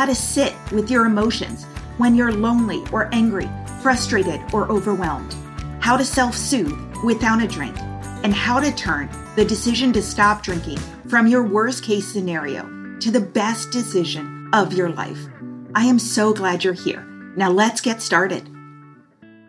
how to sit with your emotions when you're lonely or angry, frustrated, or overwhelmed, how to self soothe without a drink, and how to turn the decision to stop drinking from your worst case scenario to the best decision of your life. I am so glad you're here. Now let's get started.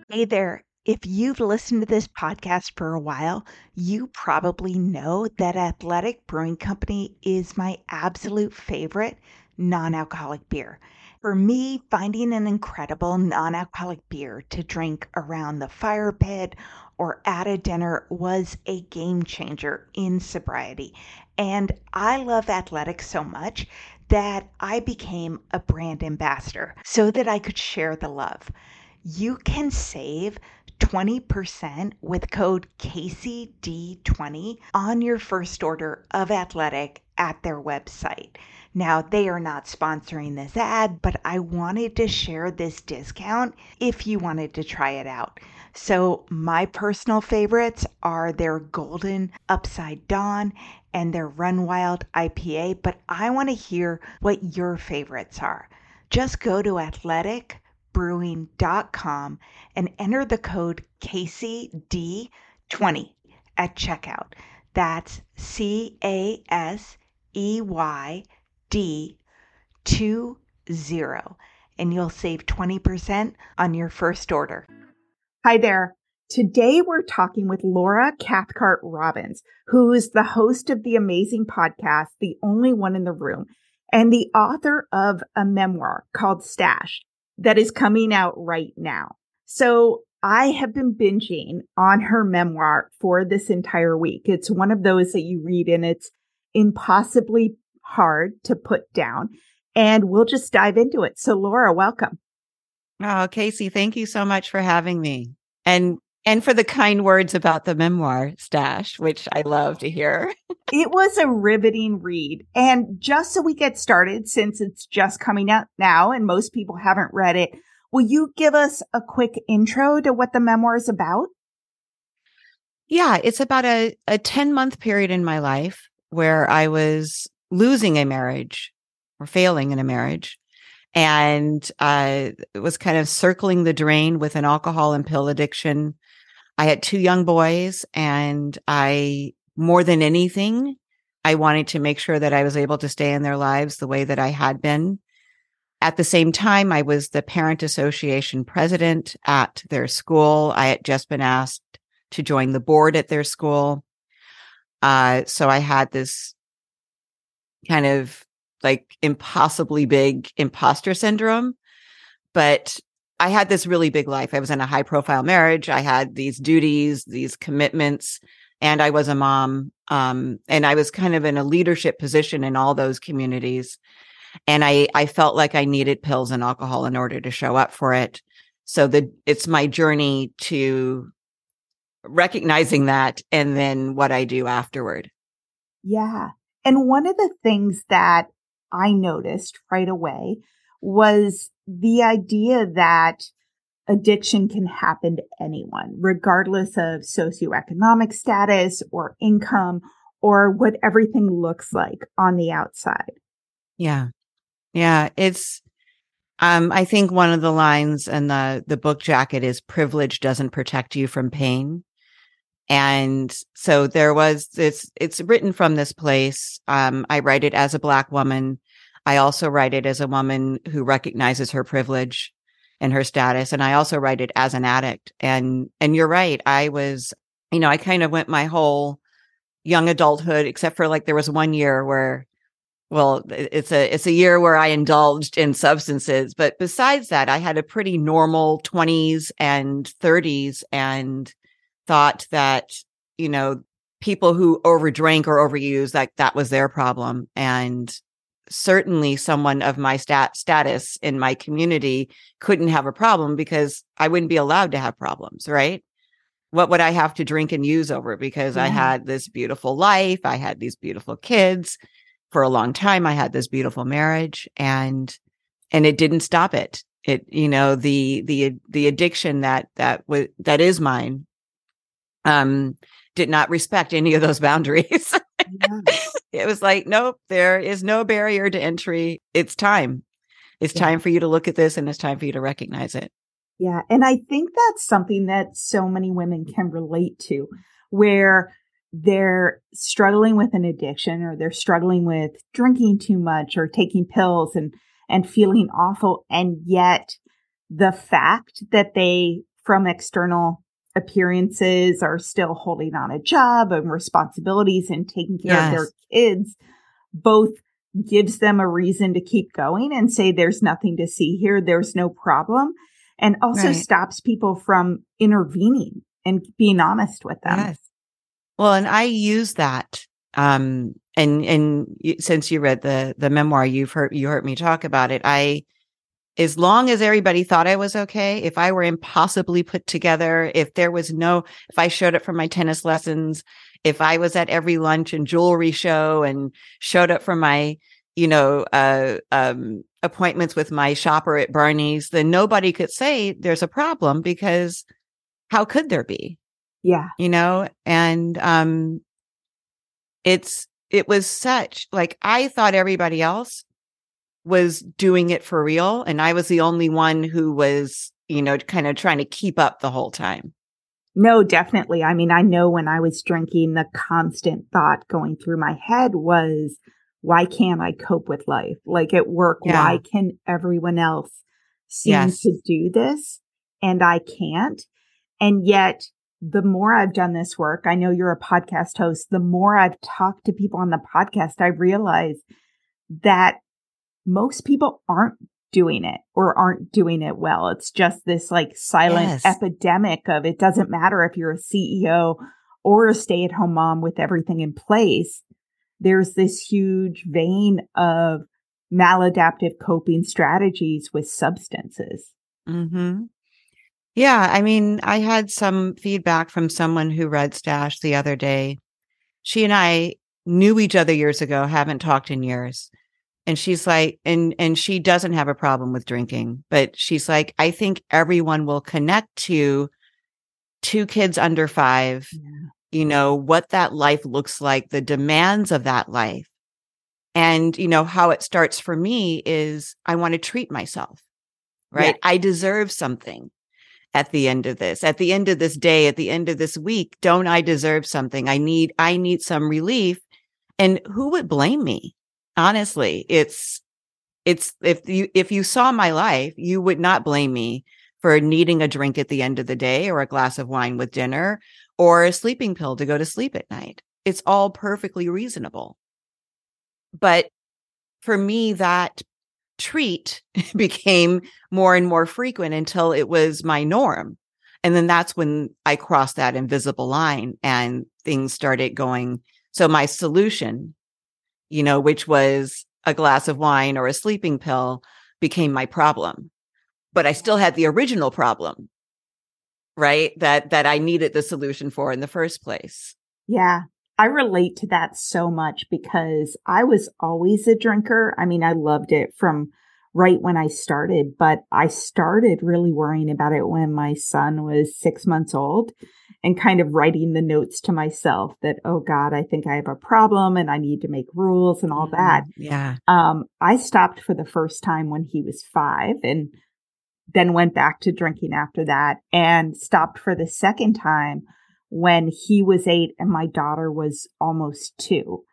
Hey there. If you've listened to this podcast for a while, you probably know that Athletic Brewing Company is my absolute favorite non alcoholic beer. For me, finding an incredible non alcoholic beer to drink around the fire pit or at a dinner was a game changer in sobriety. And I love Athletic so much that I became a brand ambassador so that I could share the love. You can save 20% with code CASEYD20 on your first order of Athletic at their website. Now, they are not sponsoring this ad, but I wanted to share this discount if you wanted to try it out. So, my personal favorites are their Golden Upside Dawn and their Run Wild IPA, but I want to hear what your favorites are. Just go to athleticbrewing.com and enter the code CASEYD20 at checkout. That's C A S E Y D 20 and you'll save 20% on your first order. Hi there. Today we're talking with Laura Cathcart Robbins, who is the host of the amazing podcast, The Only One in the Room, and the author of a memoir called Stash that is coming out right now. So I have been binging on her memoir for this entire week. It's one of those that you read and it's impossibly hard to put down. And we'll just dive into it. So, Laura, welcome. Oh, Casey, thank you so much for having me. And and for the kind words about the memoir stash, which I love to hear. it was a riveting read. And just so we get started, since it's just coming out now and most people haven't read it, will you give us a quick intro to what the memoir is about? Yeah, it's about a, a 10 month period in my life where I was losing a marriage or failing in a marriage and uh, was kind of circling the drain with an alcohol and pill addiction I had two young boys and I, more than anything, I wanted to make sure that I was able to stay in their lives the way that I had been. At the same time, I was the parent association president at their school. I had just been asked to join the board at their school. Uh, so I had this kind of like impossibly big imposter syndrome, but I had this really big life. I was in a high profile marriage. I had these duties, these commitments, and I was a mom. Um, and I was kind of in a leadership position in all those communities. And I, I felt like I needed pills and alcohol in order to show up for it. So the, it's my journey to recognizing that and then what I do afterward. Yeah. And one of the things that I noticed right away was the idea that addiction can happen to anyone, regardless of socioeconomic status or income or what everything looks like on the outside. Yeah. Yeah. It's, um, I think one of the lines in the, the book jacket is privilege doesn't protect you from pain. And so there was this, it's written from this place. Um, I write it as a black woman I also write it as a woman who recognizes her privilege and her status. And I also write it as an addict. And, and you're right. I was, you know, I kind of went my whole young adulthood, except for like there was one year where, well, it's a, it's a year where I indulged in substances. But besides that, I had a pretty normal twenties and thirties and thought that, you know, people who overdrank or overused, like that was their problem. And certainly someone of my stat status in my community couldn't have a problem because I wouldn't be allowed to have problems, right? What would I have to drink and use over? Because yeah. I had this beautiful life. I had these beautiful kids for a long time. I had this beautiful marriage and, and it didn't stop it. It, you know, the, the, the addiction that, that was, that is mine, um, did not respect any of those boundaries. Yeah. it was like, nope, there is no barrier to entry. It's time. It's yeah. time for you to look at this and it's time for you to recognize it. Yeah. And I think that's something that so many women can relate to, where they're struggling with an addiction or they're struggling with drinking too much or taking pills and, and feeling awful. And yet the fact that they, from external appearances are still holding on a job and responsibilities and taking care yes. of their kids both gives them a reason to keep going and say there's nothing to see here there's no problem and also right. stops people from intervening and being honest with them yes. well and i use that um and and since you read the the memoir you've heard you heard me talk about it i as long as everybody thought I was okay, if I were impossibly put together, if there was no, if I showed up for my tennis lessons, if I was at every lunch and jewelry show and showed up for my, you know, uh, um, appointments with my shopper at Barney's, then nobody could say there's a problem because how could there be? Yeah. You know, and, um, it's, it was such like I thought everybody else was doing it for real. And I was the only one who was, you know, kind of trying to keep up the whole time. No, definitely. I mean, I know when I was drinking, the constant thought going through my head was, why can't I cope with life? Like at work, yeah. why can everyone else seem yes. to do this and I can't? And yet, the more I've done this work, I know you're a podcast host, the more I've talked to people on the podcast, I realize that most people aren't doing it or aren't doing it well. It's just this like silent yes. epidemic of it doesn't matter if you're a CEO or a stay at home mom with everything in place. There's this huge vein of maladaptive coping strategies with substances. hmm Yeah. I mean, I had some feedback from someone who read Stash the other day. She and I knew each other years ago, haven't talked in years and she's like and and she doesn't have a problem with drinking but she's like i think everyone will connect to two kids under 5 yeah. you know what that life looks like the demands of that life. And you know how it starts for me is i want to treat myself right? Yeah. i deserve something at the end of this. At the end of this day at the end of this week don't i deserve something? I need i need some relief. And who would blame me honestly, it's, it's, if you, if you saw my life, you would not blame me for needing a drink at the end of the day or a glass of wine with dinner or a sleeping pill to go to sleep at night. It's all perfectly reasonable. But for me, that treat became more and more frequent until it was my norm. And then that's when I crossed that invisible line and things started going. So my solution you know, which was a glass of wine or a sleeping pill became my problem. But I still had the original problem, right? That, that I needed the solution for in the first place. Yeah. I relate to that so much because I was always a drinker. I mean, I loved it from right when I started, but I started really worrying about it when my son was six months old and kind of writing the notes to myself that, oh God, I think I have a problem and I need to make rules and all mm, that. Yeah. Um, I stopped for the first time when he was five and then went back to drinking after that and stopped for the second time when he was eight and my daughter was almost two.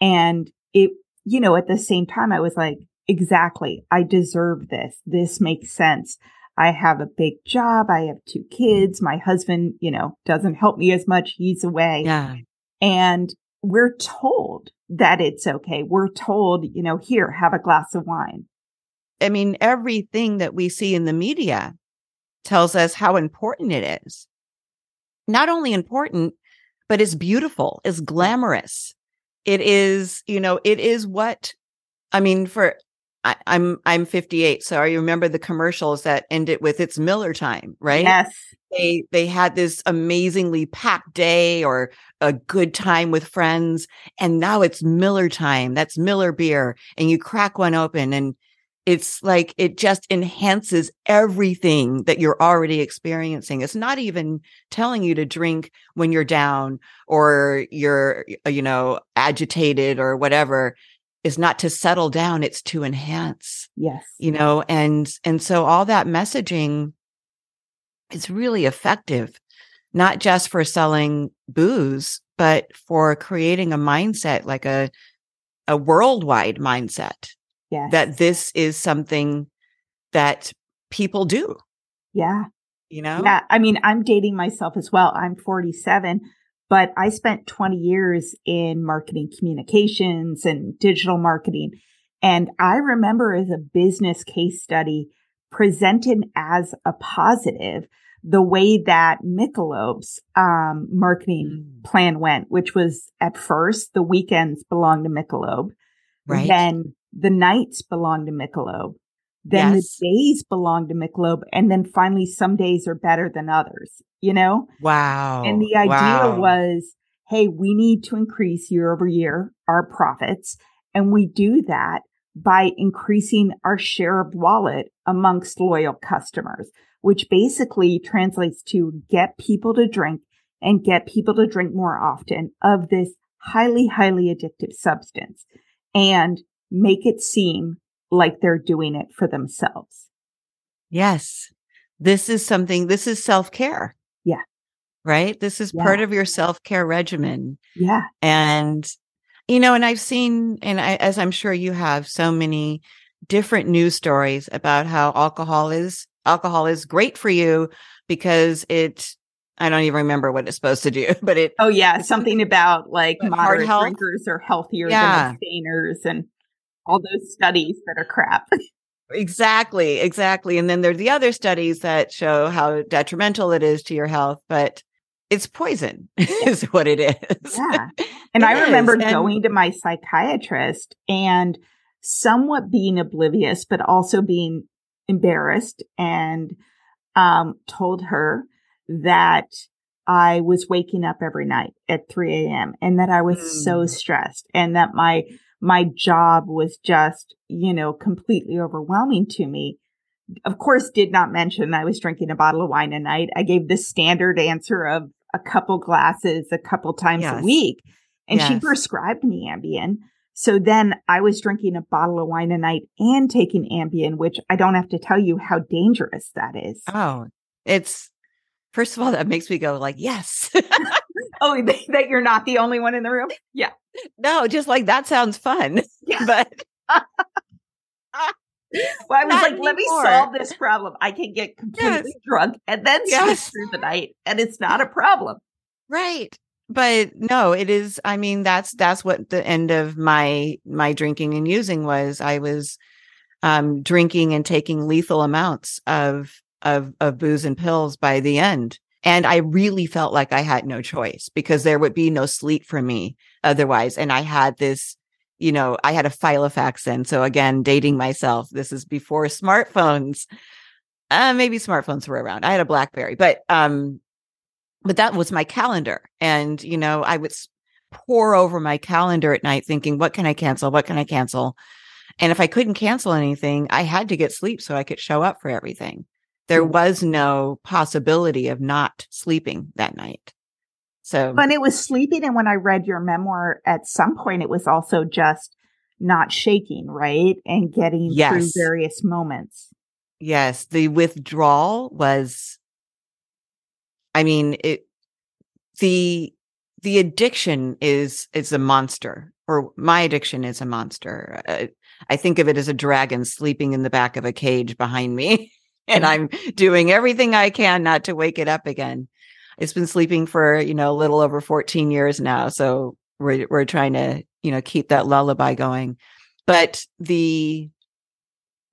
And it you know, at the same time, I was like, exactly. I deserve this. This makes sense. I have a big job. I have two kids. My husband, you know, doesn't help me as much. He's away. Yeah. And we're told that it's okay. We're told, you know, here, have a glass of wine. I mean, everything that we see in the media tells us how important it is. Not only important, but it's beautiful, it's glamorous. It is, you know, it is what I mean, for I, am I'm, I'm 58, so I remember the commercials that ended with "It's Miller time," right? Yes. They they had this amazingly packed day or a good time with friends, and now it's Miller time. That's Miller beer, and you crack one open, and it's like it just enhances everything that you're already experiencing. It's not even telling you to drink when you're down or you're, you know, agitated or whatever is not to settle down it's to enhance yes. you know and and so all that messaging is really effective not just for selling booze but for creating a mindset like a a worldwide mindset yes. that this is something that people do. Yeah. You know? Yeah i mean i'm dating myself as well i'm 47 but I spent 20 years in marketing communications and digital marketing. And I remember as a business case study presented as a positive the way that Michelob's um, marketing mm. plan went, which was at first the weekends belonged to Michelob. Right. Then the nights belonged to Michelob. Then yes. the days belong to Michelob. And then finally, some days are better than others, you know? Wow. And the idea wow. was, hey, we need to increase year over year our profits. And we do that by increasing our share of wallet amongst loyal customers, which basically translates to get people to drink and get people to drink more often of this highly, highly addictive substance and make it seem like they're doing it for themselves. Yes. This is something, this is self care. Yeah. Right. This is yeah. part of your self care regimen. Yeah. And, you know, and I've seen, and I, as I'm sure you have, so many different news stories about how alcohol is, alcohol is great for you because it I don't even remember what it's supposed to do, but it. Oh yeah, something about like moderate drinkers are healthier yeah. than abstainers, and all those studies that are crap. exactly, exactly. And then there's the other studies that show how detrimental it is to your health, but it's poison is what it is. Yeah. And it I remember and- going to my psychiatrist and somewhat being oblivious, but also being embarrassed and um, told her that I was waking up every night at 3 a.m. and that I was mm. so stressed and that my my job was just, you know, completely overwhelming to me. Of course, did not mention I was drinking a bottle of wine a night. I gave the standard answer of a couple glasses a couple times yes. a week. And yes. she prescribed me Ambien. So then I was drinking a bottle of wine a night and taking Ambien, which I don't have to tell you how dangerous that is. Oh, it's first of all, that makes me go like, yes. oh, that you're not the only one in the room. Yeah. No, just like that sounds fun. Yeah. But well, I was not like, anymore. let me solve this problem. I can get completely yes. drunk and then yes. through the night, and it's not a problem. Right. But no, it is. I mean, that's that's what the end of my my drinking and using was. I was um, drinking and taking lethal amounts of of of booze and pills by the end. And I really felt like I had no choice because there would be no sleep for me otherwise. And I had this, you know, I had a file Filofax then. So again, dating myself. This is before smartphones. Uh, maybe smartphones were around. I had a Blackberry, but um, but that was my calendar. And, you know, I would pore over my calendar at night thinking, what can I cancel? What can I cancel? And if I couldn't cancel anything, I had to get sleep so I could show up for everything there was no possibility of not sleeping that night. So, but it was sleeping. And when I read your memoir, at some point, it was also just not shaking, right? And getting yes. through various moments. Yes. The withdrawal was, I mean, it, the, the addiction is, is a monster. or my addiction is a monster. Uh, I think of it as a dragon sleeping in the back of a cage behind me. and mm-hmm. I'm doing everything I can not to wake it up again. It's been sleeping for, you know, a little over 14 years now. So we're, we're trying to, you know, keep that lullaby going. But the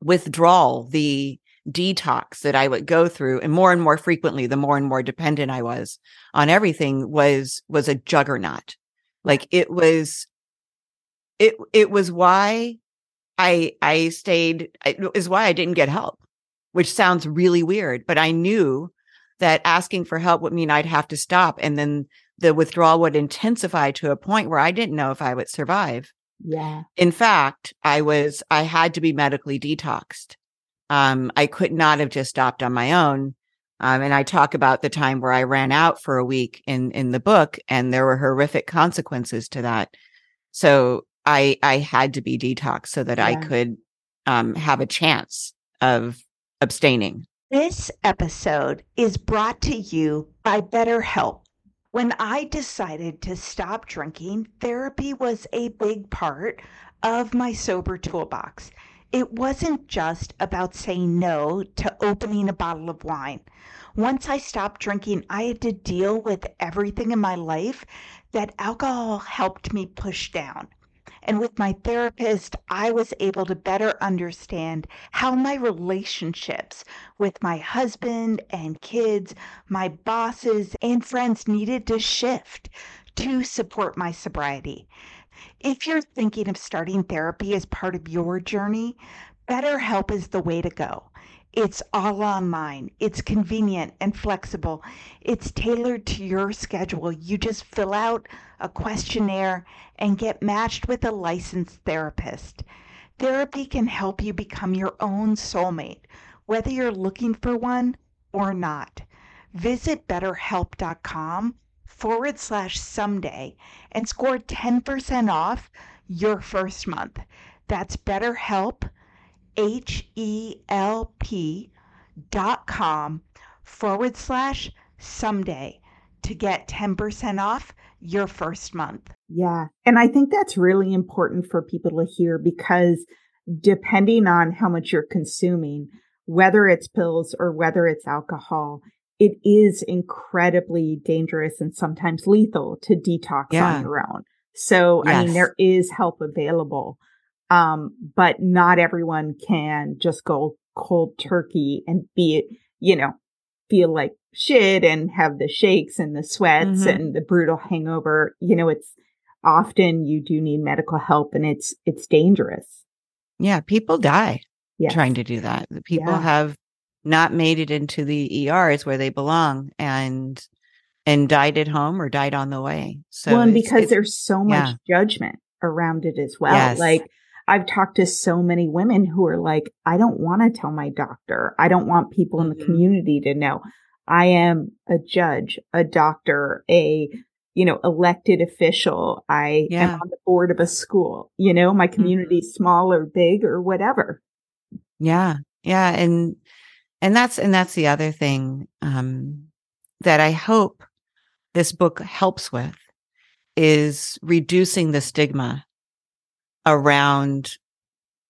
withdrawal, the detox that I would go through and more and more frequently, the more and more dependent I was on everything was, was a juggernaut. Like it was, it, it was why I, I stayed, it is why I didn't get help which sounds really weird, but I knew that asking for help would mean I'd have to stop. And then the withdrawal would intensify to a point where I didn't know if I would survive. Yeah. In fact, I was, I had to be medically detoxed. Um, I could not have just stopped on my own. Um, and I talk about the time where I ran out for a week in, in the book and there were horrific consequences to that. So I, I had to be detoxed so that yeah. I could, um, have a chance of abstaining. This episode is brought to you by BetterHelp. When I decided to stop drinking, therapy was a big part of my sober toolbox. It wasn't just about saying no to opening a bottle of wine. Once I stopped drinking, I had to deal with everything in my life that alcohol helped me push down. And with my therapist, I was able to better understand how my relationships with my husband and kids, my bosses, and friends needed to shift to support my sobriety. If you're thinking of starting therapy as part of your journey, BetterHelp is the way to go. It's all online. It's convenient and flexible. It's tailored to your schedule. You just fill out a questionnaire and get matched with a licensed therapist. Therapy can help you become your own soulmate, whether you're looking for one or not. Visit betterhelp.com forward slash someday and score 10% off your first month. That's BetterHelp H-E-L-P dot com forward slash someday to get 10% off your first month. Yeah. And I think that's really important for people to hear because depending on how much you're consuming, whether it's pills or whether it's alcohol, it is incredibly dangerous and sometimes lethal to detox yeah. on your own. So, yes. I mean, there is help available. Um, but not everyone can just go cold turkey and be, you know, feel like shit and have the shakes and the sweats mm-hmm. and the brutal hangover. You know, it's often you do need medical help and it's, it's dangerous. Yeah. People die yes. trying to do that. People yeah. have not made it into the ERs where they belong and, and died at home or died on the way. So, well, and because there's so much yeah. judgment around it as well. Yes. Like, I've talked to so many women who are like, I don't want to tell my doctor. I don't want people mm-hmm. in the mm-hmm. community to know. I am a judge, a doctor, a, you know, elected official. I yeah. am on the board of a school. You know, my community mm-hmm. small or big or whatever. Yeah. Yeah. And, and that's, and that's the other thing, um, that I hope this book helps with is reducing the stigma around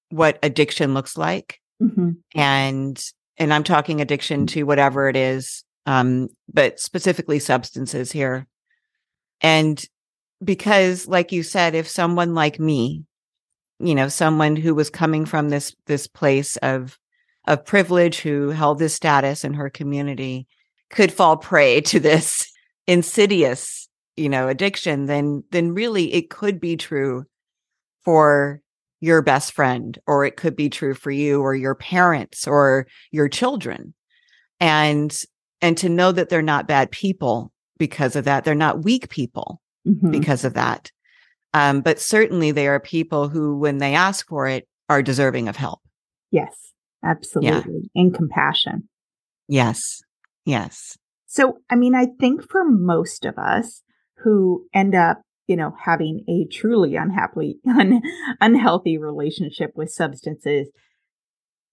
what addiction looks like. Mm-hmm. And, and I'm talking addiction to whatever it is, um, but specifically substances here. And because, like you said, if someone like me, you know, someone who was coming from this, this place of, of privilege who held this status in her community could fall prey to this insidious, you know, addiction, then, then really it could be true for your best friend, or it could be true for you or your parents or your children. And, and to know that they're not bad people because of that. They're not weak people mm-hmm. because of that. Um, but certainly they are people who, when they ask for it, are deserving of help. Yes, absolutely. Yeah. And compassion. Yes. Yes. So, I mean, I think for most of us who end up you know, having a truly unhappy, un- unhealthy relationship with substances.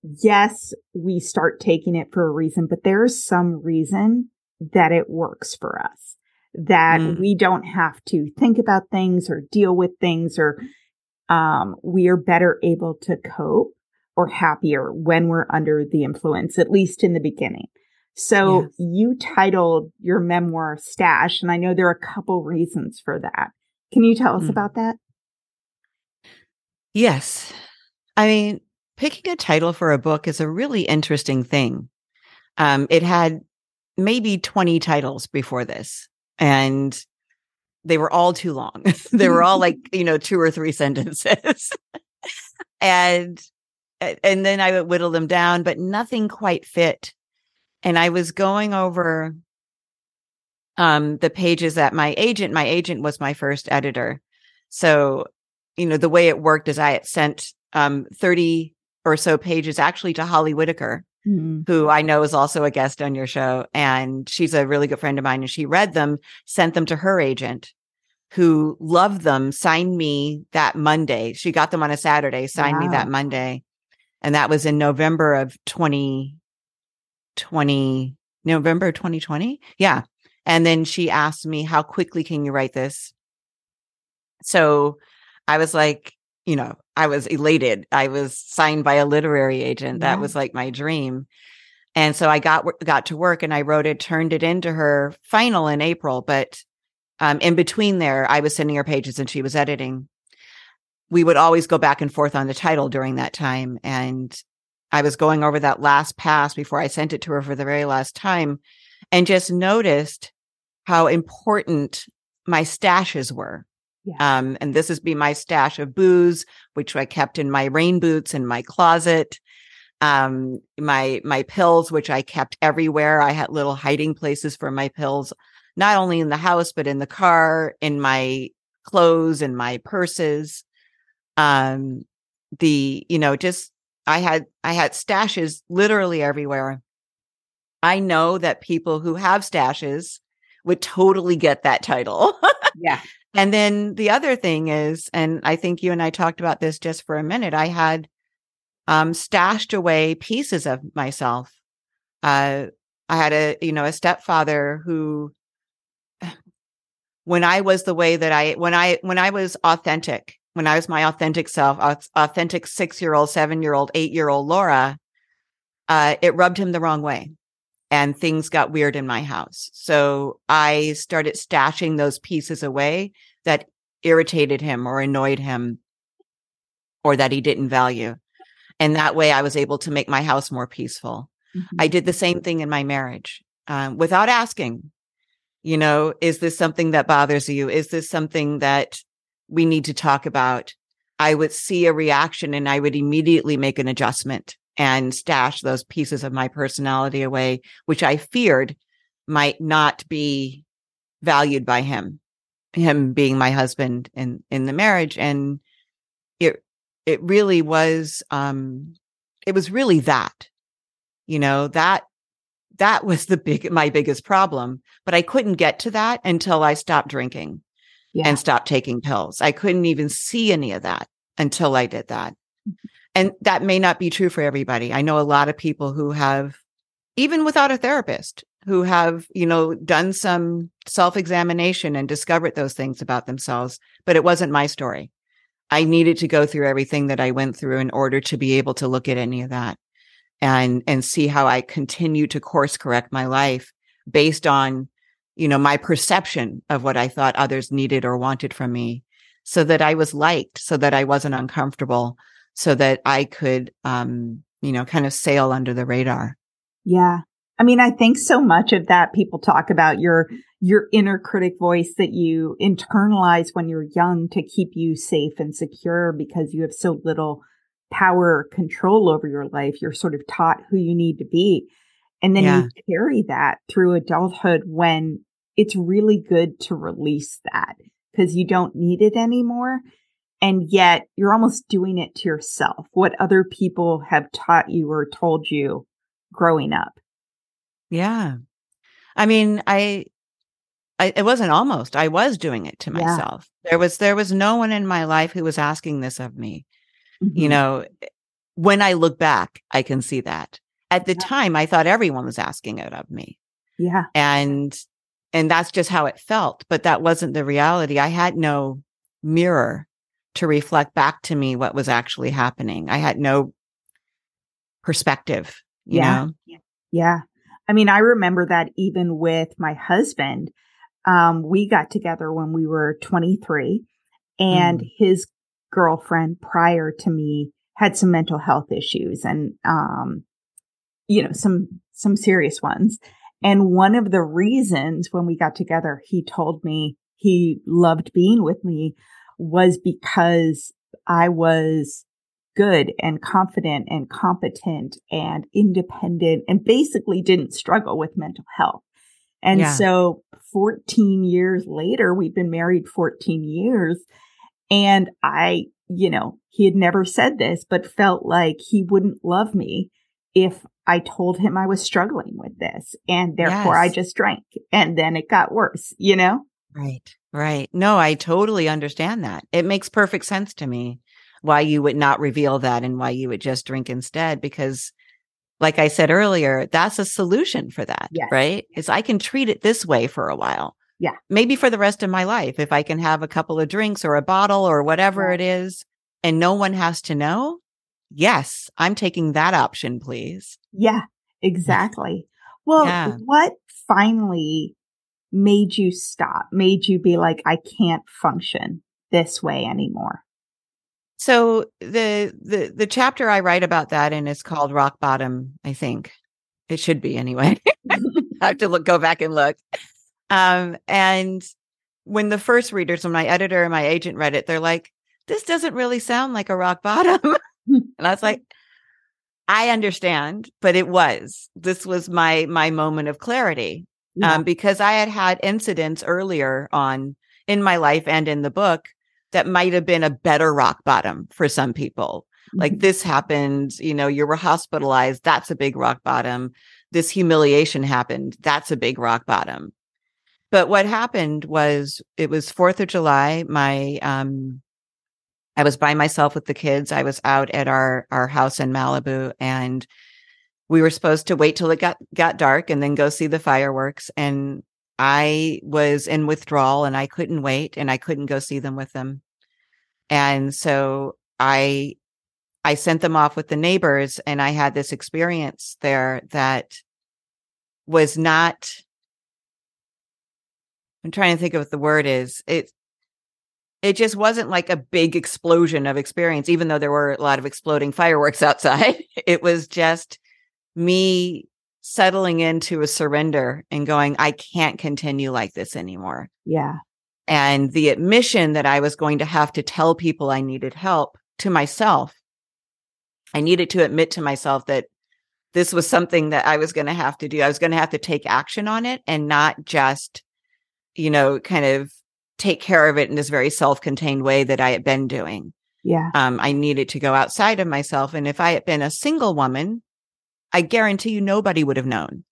Yes, we start taking it for a reason, but there is some reason that it works for us. that mm. we don't have to think about things or deal with things or um, we are better able to cope or happier when we're under the influence, at least in the beginning. So yes. you titled your memoir Stash, and I know there are a couple reasons for that. Can you tell us mm. about that? Yes. I mean, picking a title for a book is a really interesting thing. Um, it had maybe 20 titles before this, and they were all too long. they were all like, you know, two or three sentences. and and then I would whittle them down, but nothing quite fit. And I was going over um, the pages that my agent, my agent was my first editor. So, you know, the way it worked is I had sent um, 30 or so pages actually to Holly Whitaker, mm-hmm. who I know is also a guest on your show. And she's a really good friend of mine. And she read them, sent them to her agent who loved them, signed me that Monday. She got them on a Saturday, signed wow. me that Monday. And that was in November of 2020, November 2020. Yeah. And then she asked me, How quickly can you write this? So I was like, you know, I was elated. I was signed by a literary agent. Yeah. That was like my dream. And so I got got to work and I wrote it, turned it into her final in April. But um, in between there, I was sending her pages and she was editing we would always go back and forth on the title during that time. And I was going over that last pass before I sent it to her for the very last time and just noticed how important my stashes were. Yeah. Um, and this has been my stash of booze, which I kept in my rain boots in my closet. Um, my, my pills, which I kept everywhere. I had little hiding places for my pills, not only in the house, but in the car, in my clothes, in my purses um the you know just i had i had stashes literally everywhere i know that people who have stashes would totally get that title. Yeah. And then the other thing is and i think you and i talked about this just for a minute i had um stashed away pieces of myself. Uh i had a you know a stepfather who when i was the way that i when i when i was authentic when I was my authentic self, authentic six year old, seven year old, eight year old Laura, uh, it rubbed him the wrong way and things got weird in my house. So I started stashing those pieces away that irritated him or annoyed him or that he didn't value. And that way I was able to make my house more peaceful. Mm-hmm. I did the same thing in my marriage um, without asking, you know, is this something that bothers you? Is this something that we need to talk about, I would see a reaction and I would immediately make an adjustment and stash those pieces of my personality away, which I feared might not be valued by him, him being my husband in, in the marriage. And it, it really was, um, it was really that, you know, that, that was the big, my biggest problem, but I couldn't get to that until I stopped drinking yeah. and stopped taking pills. I couldn't even see any of that until I did that. And that may not be true for everybody. I know a lot of people who have, even without a therapist, who have, you know, done some self examination and discovered those things about themselves, but it wasn't my story. I needed to go through everything that I went through in order to be able to look at any of that and, and see how I continue to course correct my life based on you know, my perception of what I thought others needed or wanted from me so that I was liked, so that I wasn't uncomfortable, so that I could, um, you know, kind of sail under the radar. Yeah. I mean, I think so much of that people talk about your, your inner critic voice that you internalize when you're young to keep you safe and secure because you have so little power or control over your life. You're sort of taught who you need to be. And then yeah. you carry that through adulthood when it's really good to release that because you don't need it anymore. And yet you're almost doing it to yourself, what other people have taught you or told you growing up. Yeah. I mean, I, I it wasn't almost, I was doing it to myself. Yeah. There was, there was no one in my life who was asking this of me. Mm-hmm. You know, when I look back, I can see that. At the yeah. time, I thought everyone was asking it of me. Yeah. And and that's just how it felt. But that wasn't the reality. I had no mirror to reflect back to me what was actually happening. I had no perspective, you yeah. know? Yeah. I mean, I remember that even with my husband. Um, we got together when we were 23 and mm. his girlfriend prior to me had some mental health issues and, um, you know, some, some serious ones. And one of the reasons when we got together, he told me he loved being with me was because I was good and confident and competent and independent and basically didn't struggle with mental health. And yeah. so 14 years later, we've been married 14 years and I, you know, he had never said this, but felt like he wouldn't love me if I told him I was struggling with this and therefore yes. I just drank and then it got worse, you know? Right. Right. No, I totally understand that. It makes perfect sense to me why you would not reveal that and why you would just drink instead because like I said earlier, that's a solution for that, yes. right? Is I can treat it this way for a while. Yeah. Maybe for the rest of my life if I can have a couple of drinks or a bottle or whatever yeah. it is and no one has to know. Yes, I'm taking that option, please. Yeah, exactly. Well, yeah. what finally made you stop, made you be like, I can't function this way anymore? So the the the chapter I write about that and it's called Rock Bottom, I think. It should be anyway. I have to look go back and look. Um and when the first readers, when my editor and my agent read it, they're like, this doesn't really sound like a rock bottom. and I was like, I understand, but it was. This was my my moment of clarity. Yeah. Um, because I had had incidents earlier on in my life and in the book that might have been a better rock bottom for some people. Mm-hmm. Like this happened, you know, you were hospitalized. That's a big rock bottom. This humiliation happened. That's a big rock bottom. But what happened was it was 4th of July. My, um, I was by myself with the kids. I was out at our our house in Malibu and we were supposed to wait till it got got dark and then go see the fireworks and I was in withdrawal and I couldn't wait and I couldn't go see them with them. And so I I sent them off with the neighbors and I had this experience there that was not I'm trying to think of what the word is. It it just wasn't like a big explosion of experience, even though there were a lot of exploding fireworks outside. It was just me settling into a surrender and going, I can't continue like this anymore. Yeah. And the admission that I was going to have to tell people I needed help to myself. I needed to admit to myself that this was something that I was going to have to do. I was going to have to take action on it and not just, you know, kind of take care of it in this very self-contained way that I had been doing. Yeah. Um, I needed to go outside of myself. And if I had been a single woman, I guarantee you nobody would have known.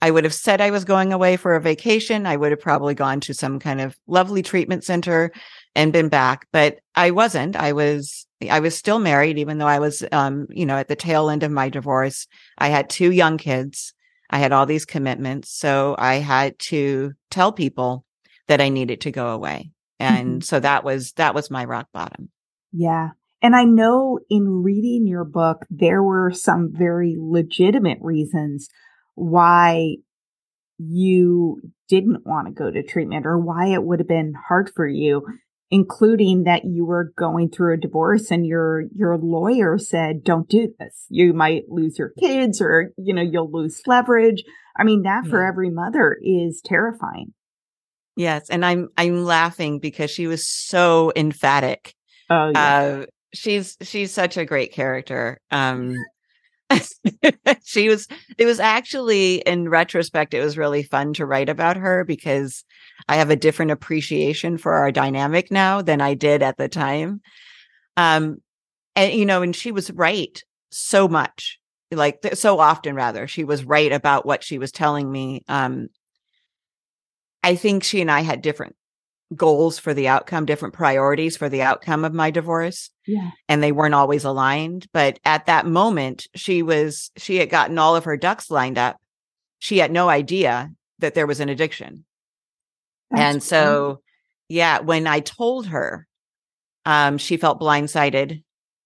I would have said I was going away for a vacation. I would have probably gone to some kind of lovely treatment center and been back, but I wasn't. I was, I was still married, even though I was, um, you know, at the tail end of my divorce. I had two young kids. I had all these commitments. So I had to tell people that I needed to go away. And mm-hmm. so that was, that was my rock bottom. Yeah. And I know in reading your book, there were some very legitimate reasons why you didn't want to go to treatment or why it would have been hard for you including that you were going through a divorce and your your lawyer said don't do this you might lose your kids or you know you'll lose leverage i mean that for every mother is terrifying Yes, and I'm I'm laughing because she was so emphatic. Oh yeah. Uh, she's she's such a great character. Um she was it was actually in retrospect it was really fun to write about her because I have a different appreciation for our dynamic now than I did at the time. Um and you know and she was right so much like so often rather she was right about what she was telling me um I think she and I had different goals for the outcome, different priorities for the outcome of my divorce. Yeah. And they weren't always aligned. But at that moment, she was, she had gotten all of her ducks lined up. She had no idea that there was an addiction. That's and so, yeah, when I told her, um, she felt blindsided.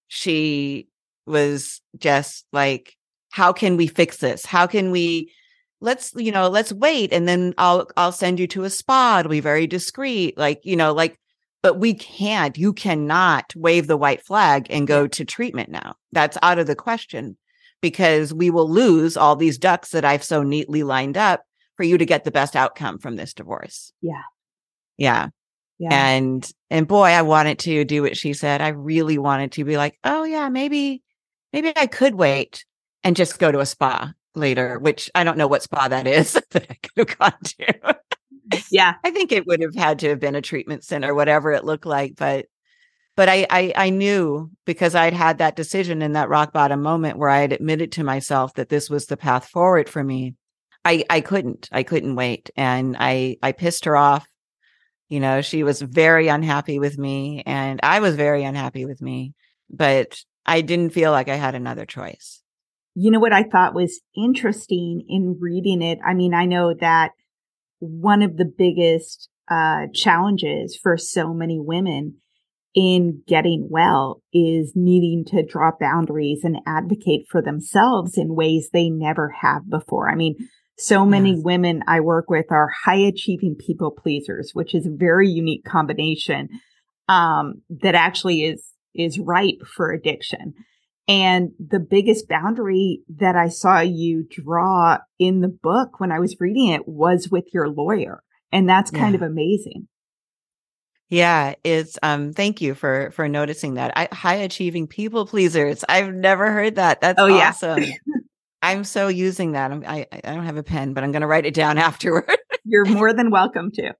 She was just like, how can we fix this? How can we let's you know let's wait and then i'll i'll send you to a spa it'll be very discreet like you know like but we can't you cannot wave the white flag and go to treatment now. That's out of the question because we will lose all these ducks that i've so neatly lined up for you to get the best outcome from this divorce. Yeah. Yeah. Yeah. And and boy, I wanted to do what she said. I really wanted to be like, oh yeah, maybe maybe I could wait and just go to a spa later, which I don't know what spa that is that I could have gone to. yeah. I think it would have had to have been a treatment center, whatever it looked like. But but I, I I knew because I'd had that decision in that rock bottom moment where I had admitted to myself that this was the path forward for me. I I couldn't. I couldn't wait. And I I pissed her off. You know, she was very unhappy with me and I was very unhappy with me, but I didn't feel like I had another choice. You know what I thought was interesting in reading it? I mean, I know that one of the biggest uh, challenges for so many women in getting well is needing to draw boundaries and advocate for themselves in ways they never have before. I mean, so many yes. women I work with are high achieving people pleasers, which is a very unique combination um, that actually is is ripe for addiction. And the biggest boundary that I saw you draw in the book when I was reading it was with your lawyer. And that's kind yeah. of amazing. Yeah, it's um thank you for for noticing that. I, high achieving people pleasers. I've never heard that. That's oh, awesome. Yeah. I'm so using that. I'm, I I don't have a pen, but I'm going to write it down afterward. You're more than welcome to.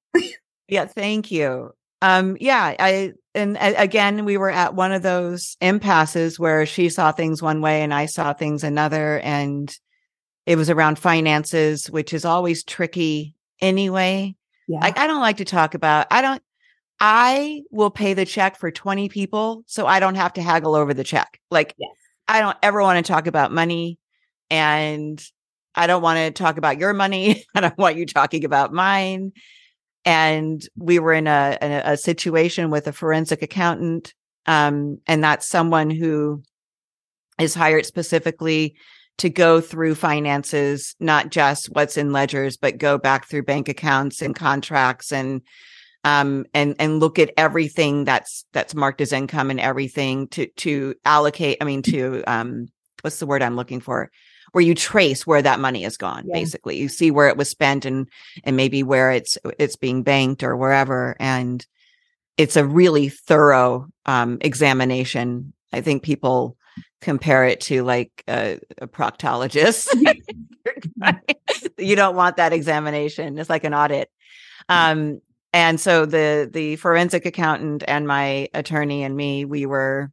yeah, thank you. Um yeah, I and again, we were at one of those impasses where she saw things one way and I saw things another. And it was around finances, which is always tricky anyway. Yeah. Like, I don't like to talk about, I don't, I will pay the check for 20 people so I don't have to haggle over the check. Like, yes. I don't ever want to talk about money and I don't want to talk about your money. I don't want you talking about mine and we were in a, a, a situation with a forensic accountant um, and that's someone who is hired specifically to go through finances not just what's in ledgers but go back through bank accounts and contracts and um, and and look at everything that's that's marked as income and everything to to allocate i mean to um what's the word i'm looking for where you trace where that money has gone yeah. basically. You see where it was spent and and maybe where it's it's being banked or wherever and it's a really thorough um, examination. I think people compare it to like a, a proctologist. You don't want that examination. It's like an audit. Um, and so the the forensic accountant and my attorney and me we were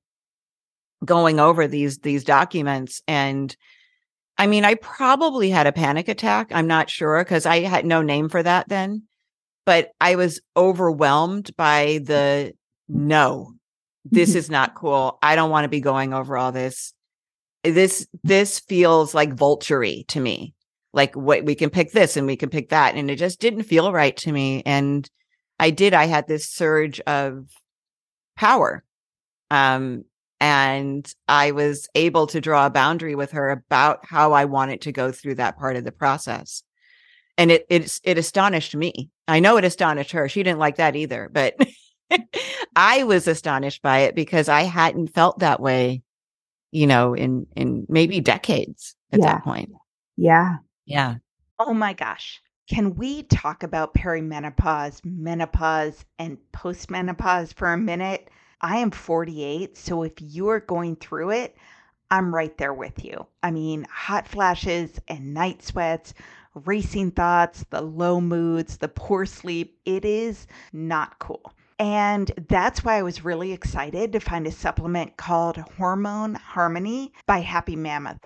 going over these these documents and I mean, I probably had a panic attack. I'm not sure because I had no name for that then, but I was overwhelmed by the no, this mm-hmm. is not cool. I don't want to be going over all this. This this feels like vulturey to me. Like what we can pick this and we can pick that, and it just didn't feel right to me. And I did. I had this surge of power, um, and I was able to draw a boundary with her about how I wanted to go through that part of the process. And it it it astonished me. I know it astonished her. She didn't like that either, but I was astonished by it because I hadn't felt that way, you know, in in maybe decades at yeah. that point. Yeah. Yeah. Oh my gosh. Can we talk about perimenopause, menopause, and postmenopause for a minute? I am 48, so if you're going through it, I'm right there with you. I mean, hot flashes and night sweats, racing thoughts, the low moods, the poor sleep, it is not cool. And that's why I was really excited to find a supplement called Hormone Harmony by Happy Mammoth.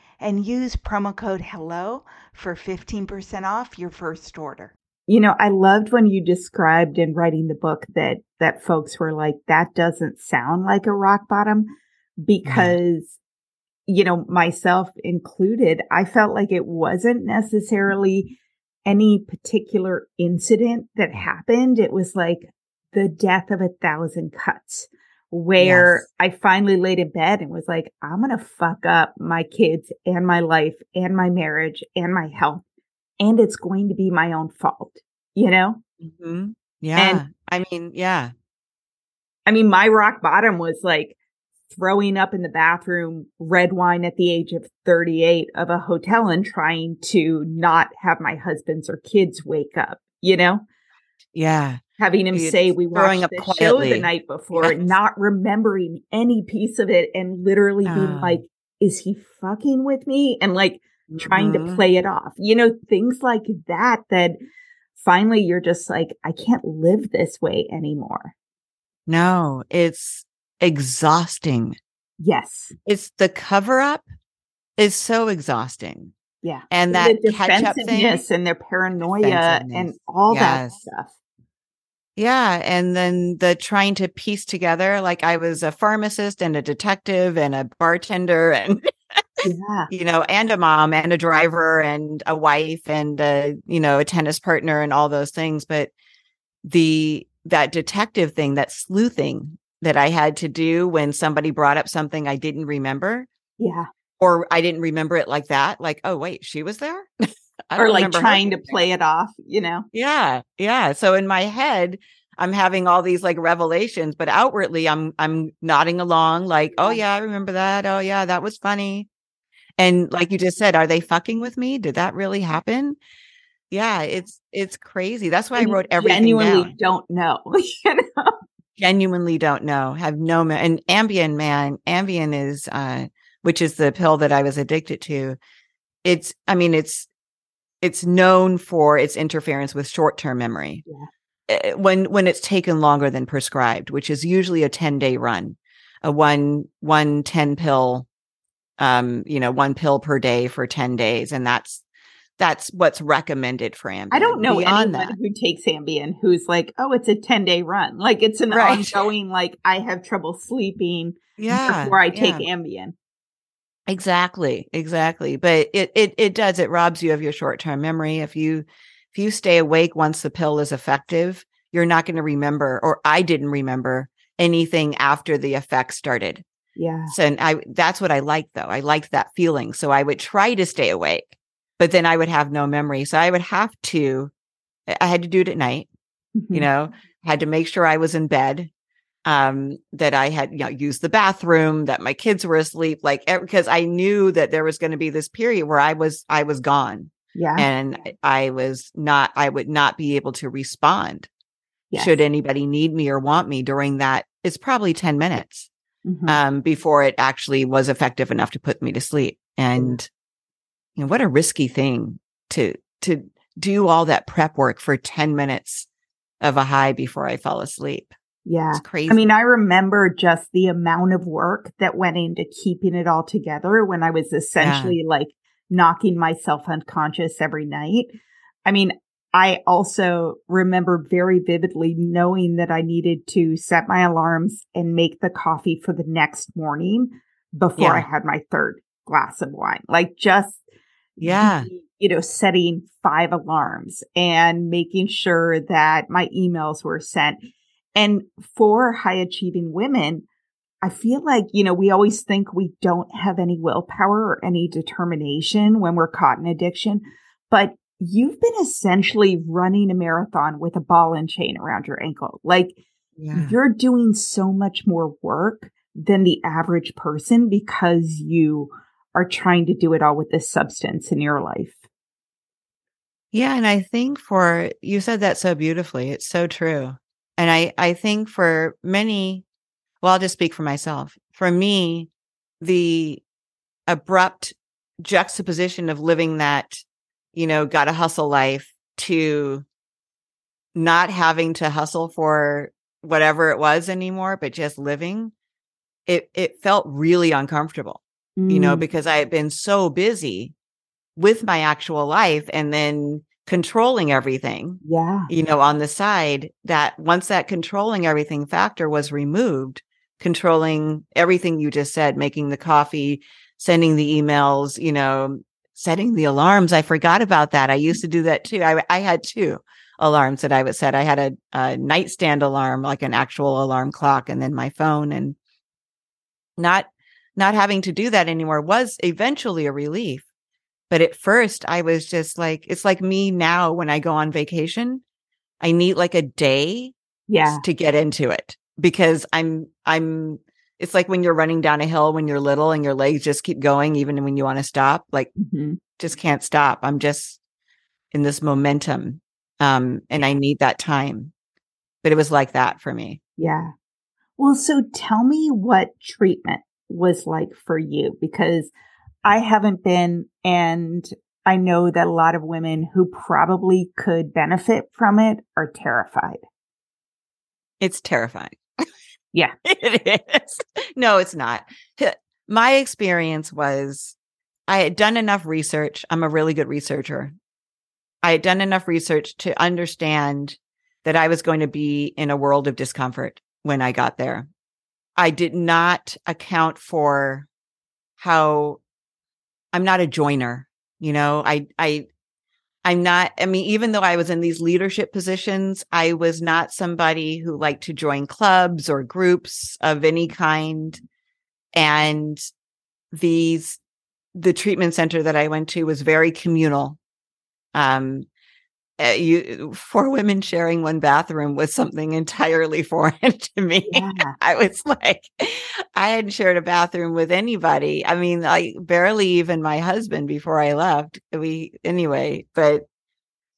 and use promo code HELLO for 15% off your first order. You know, I loved when you described in writing the book that that folks were like that doesn't sound like a rock bottom because yeah. you know, myself included, I felt like it wasn't necessarily any particular incident that happened. It was like the death of a thousand cuts where yes. I finally laid in bed and was like, I'm going to fuck up my kids and my life and my marriage and my health. And it's going to be my own fault, you know? Mm-hmm. Yeah. And, I mean, yeah. I mean, my rock bottom was like throwing up in the bathroom, red wine at the age of 38 of a hotel and trying to not have my husband's or kids wake up, you know? Yeah having him say we watched the quietly. show the night before, yes. not remembering any piece of it, and literally being ah. like, "Is he fucking with me?" and like trying to mm-hmm. play it off. You know, things like that. That finally you're just like, I can't live this way anymore. No, it's exhausting. Yes, it's the cover up is so exhausting. Yeah. And that the defensiveness thing, and their paranoia and all yes. that stuff. Yeah. And then the trying to piece together, like I was a pharmacist and a detective and a bartender and, yeah. you know, and a mom and a driver and a wife and a, you know, a tennis partner and all those things. But the, that detective thing, that sleuthing that I had to do when somebody brought up something I didn't remember. Yeah. Or I didn't remember it like that. Like, oh, wait, she was there? or like trying to play it off, you know? Yeah. Yeah. So in my head, I'm having all these like revelations, but outwardly I'm I'm nodding along like, "Oh yeah, I remember that. Oh yeah, that was funny." And like you just said, are they fucking with me? Did that really happen? Yeah, it's it's crazy. That's why and I wrote everything genuinely down. don't know. you know? Genuinely don't know. Have no and Ambien man, Ambien is uh which is the pill that I was addicted to. It's I mean it's it's known for its interference with short-term memory. Yeah. Eh, when when it's taken longer than prescribed, which is usually a 10-day run. A one one 10 pill um, you know, one pill per day for 10 days and that's that's what's recommended for Ambien. I don't know Beyond anyone that. who takes Ambien who's like, oh, it's a 10 day run. Like it's an right. ongoing, like I have trouble sleeping yeah, before I take yeah. Ambien. Exactly, exactly. But it it it does it robs you of your short-term memory. If you if you stay awake once the pill is effective, you're not going to remember or I didn't remember anything after the effect started. Yeah. So and I that's what I liked though. I liked that feeling. So I would try to stay awake, but then I would have no memory. So I would have to I had to do it at night. Mm-hmm. You know, had to make sure I was in bed um that i had you know used the bathroom that my kids were asleep like because i knew that there was going to be this period where i was i was gone yeah. and i was not i would not be able to respond yes. should anybody need me or want me during that it's probably 10 minutes mm-hmm. um before it actually was effective enough to put me to sleep. And you know what a risky thing to to do all that prep work for 10 minutes of a high before i fell asleep yeah. It's crazy. I mean, I remember just the amount of work that went into keeping it all together when I was essentially yeah. like knocking myself unconscious every night. I mean, I also remember very vividly knowing that I needed to set my alarms and make the coffee for the next morning before yeah. I had my third glass of wine. Like just, yeah, you know, setting five alarms and making sure that my emails were sent And for high achieving women, I feel like, you know, we always think we don't have any willpower or any determination when we're caught in addiction, but you've been essentially running a marathon with a ball and chain around your ankle. Like yeah. you're doing so much more work than the average person because you are trying to do it all with this substance in your life. Yeah. And I think for, you said that so beautifully. It's so true. And I, I think for many well, I'll just speak for myself. For me, the abrupt juxtaposition of living that, you know, gotta hustle life to not having to hustle for whatever it was anymore, but just living, it it felt really uncomfortable, mm. you know, mm. because I had been so busy with my actual life and then controlling everything. Yeah. You know, on the side that once that controlling everything factor was removed, controlling everything you just said, making the coffee, sending the emails, you know, setting the alarms. I forgot about that. I used to do that too. I, I had two alarms that I would set. I had a, a nightstand alarm, like an actual alarm clock, and then my phone and not, not having to do that anymore was eventually a relief. But at first I was just like, it's like me now when I go on vacation, I need like a day yeah. to get into it because I'm I'm it's like when you're running down a hill when you're little and your legs just keep going even when you want to stop like mm-hmm. just can't stop i'm just in this momentum um and i need that time but it was like that for me yeah well so tell me what treatment was like for you because i haven't been and i know that a lot of women who probably could benefit from it are terrified it's terrifying yeah. it is. No, it's not. My experience was I had done enough research. I'm a really good researcher. I had done enough research to understand that I was going to be in a world of discomfort when I got there. I did not account for how I'm not a joiner. You know, I, I, I'm not, I mean, even though I was in these leadership positions, I was not somebody who liked to join clubs or groups of any kind. And these, the treatment center that I went to was very communal. Um, Uh, you four women sharing one bathroom was something entirely foreign to me. Yeah. I was like, I hadn't shared a bathroom with anybody. I mean, I barely even my husband before I left. We anyway, but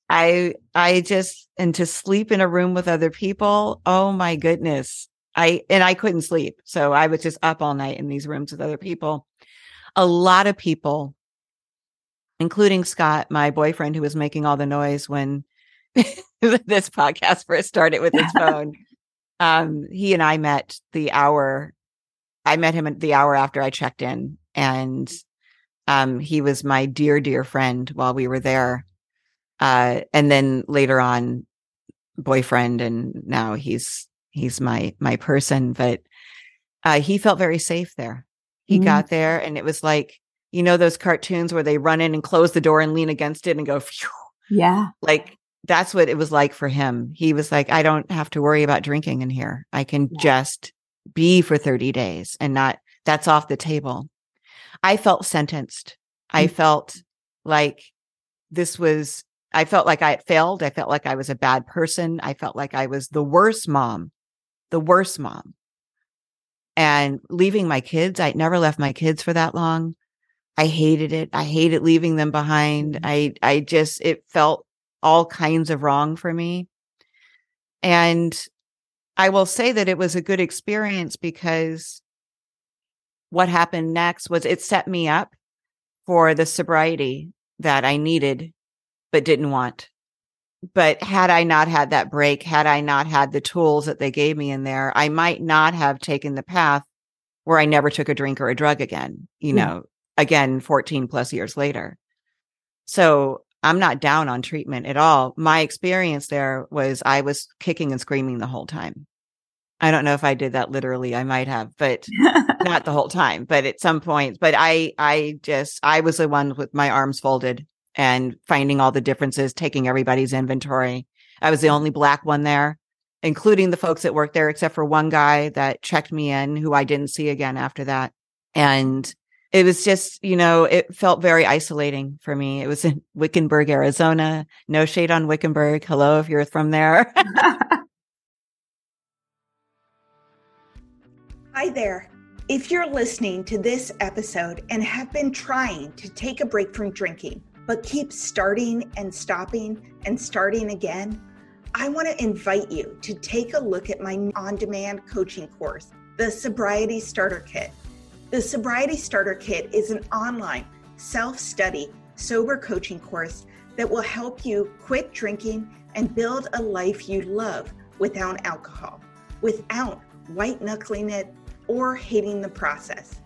I I just and to sleep in a room with other people. Oh my goodness. I and I couldn't sleep. So I was just up all night in these rooms with other people. A lot of people including Scott, my boyfriend, who was making all the noise when this podcast first started with his phone. um, he and I met the hour. I met him at the hour after I checked in, and um, he was my dear, dear friend while we were there. Uh, and then later on, boyfriend, and now he's he's my my person. But uh, he felt very safe there. He mm-hmm. got there, and it was like you know those cartoons where they run in and close the door and lean against it and go Phew. yeah. Like that's what it was like for him. He was like i don't have to worry about drinking in here. I can yeah. just be for 30 days and not that's off the table. I felt sentenced. Mm-hmm. i felt like this was i felt like i had failed. I felt like i was a bad person. I felt like i was the worst mom the worst mom. And leaving my kids i never left my kids for that long I hated it. I hated leaving them behind. Mm-hmm. I, I just, it felt all kinds of wrong for me. And I will say that it was a good experience because what happened next was it set me up for the sobriety that I needed, but didn't want. But had I not had that break, had I not had the tools that they gave me in there, I might not have taken the path where I never took a drink or a drug again, you yeah. know, again 14 plus years later. So I'm not down on treatment at all. My experience there was I was kicking and screaming the whole time. I don't know if I did that literally. I might have, but not the whole time, but at some point, but I, I just, I was the one with my arms folded and finding all the differences, taking everybody's inventory. I was the only black one there. including the folks that worked there, except for one guy that checked me in who I didn't see again after that. And it was just, you know, it felt very isolating for me. It was in Wickenburg, Arizona. No shade on Wickenburg. Hello, if you're from there. Hi there. If you're listening to this episode and have been trying to take a break from drinking, but keep starting and stopping and starting again, I want to invite you to take a look at my on demand coaching course, the Sobriety Starter Kit. The Sobriety Starter Kit is an online self study sober coaching course that will help you quit drinking and build a life you love without alcohol, without white knuckling it or hating the process.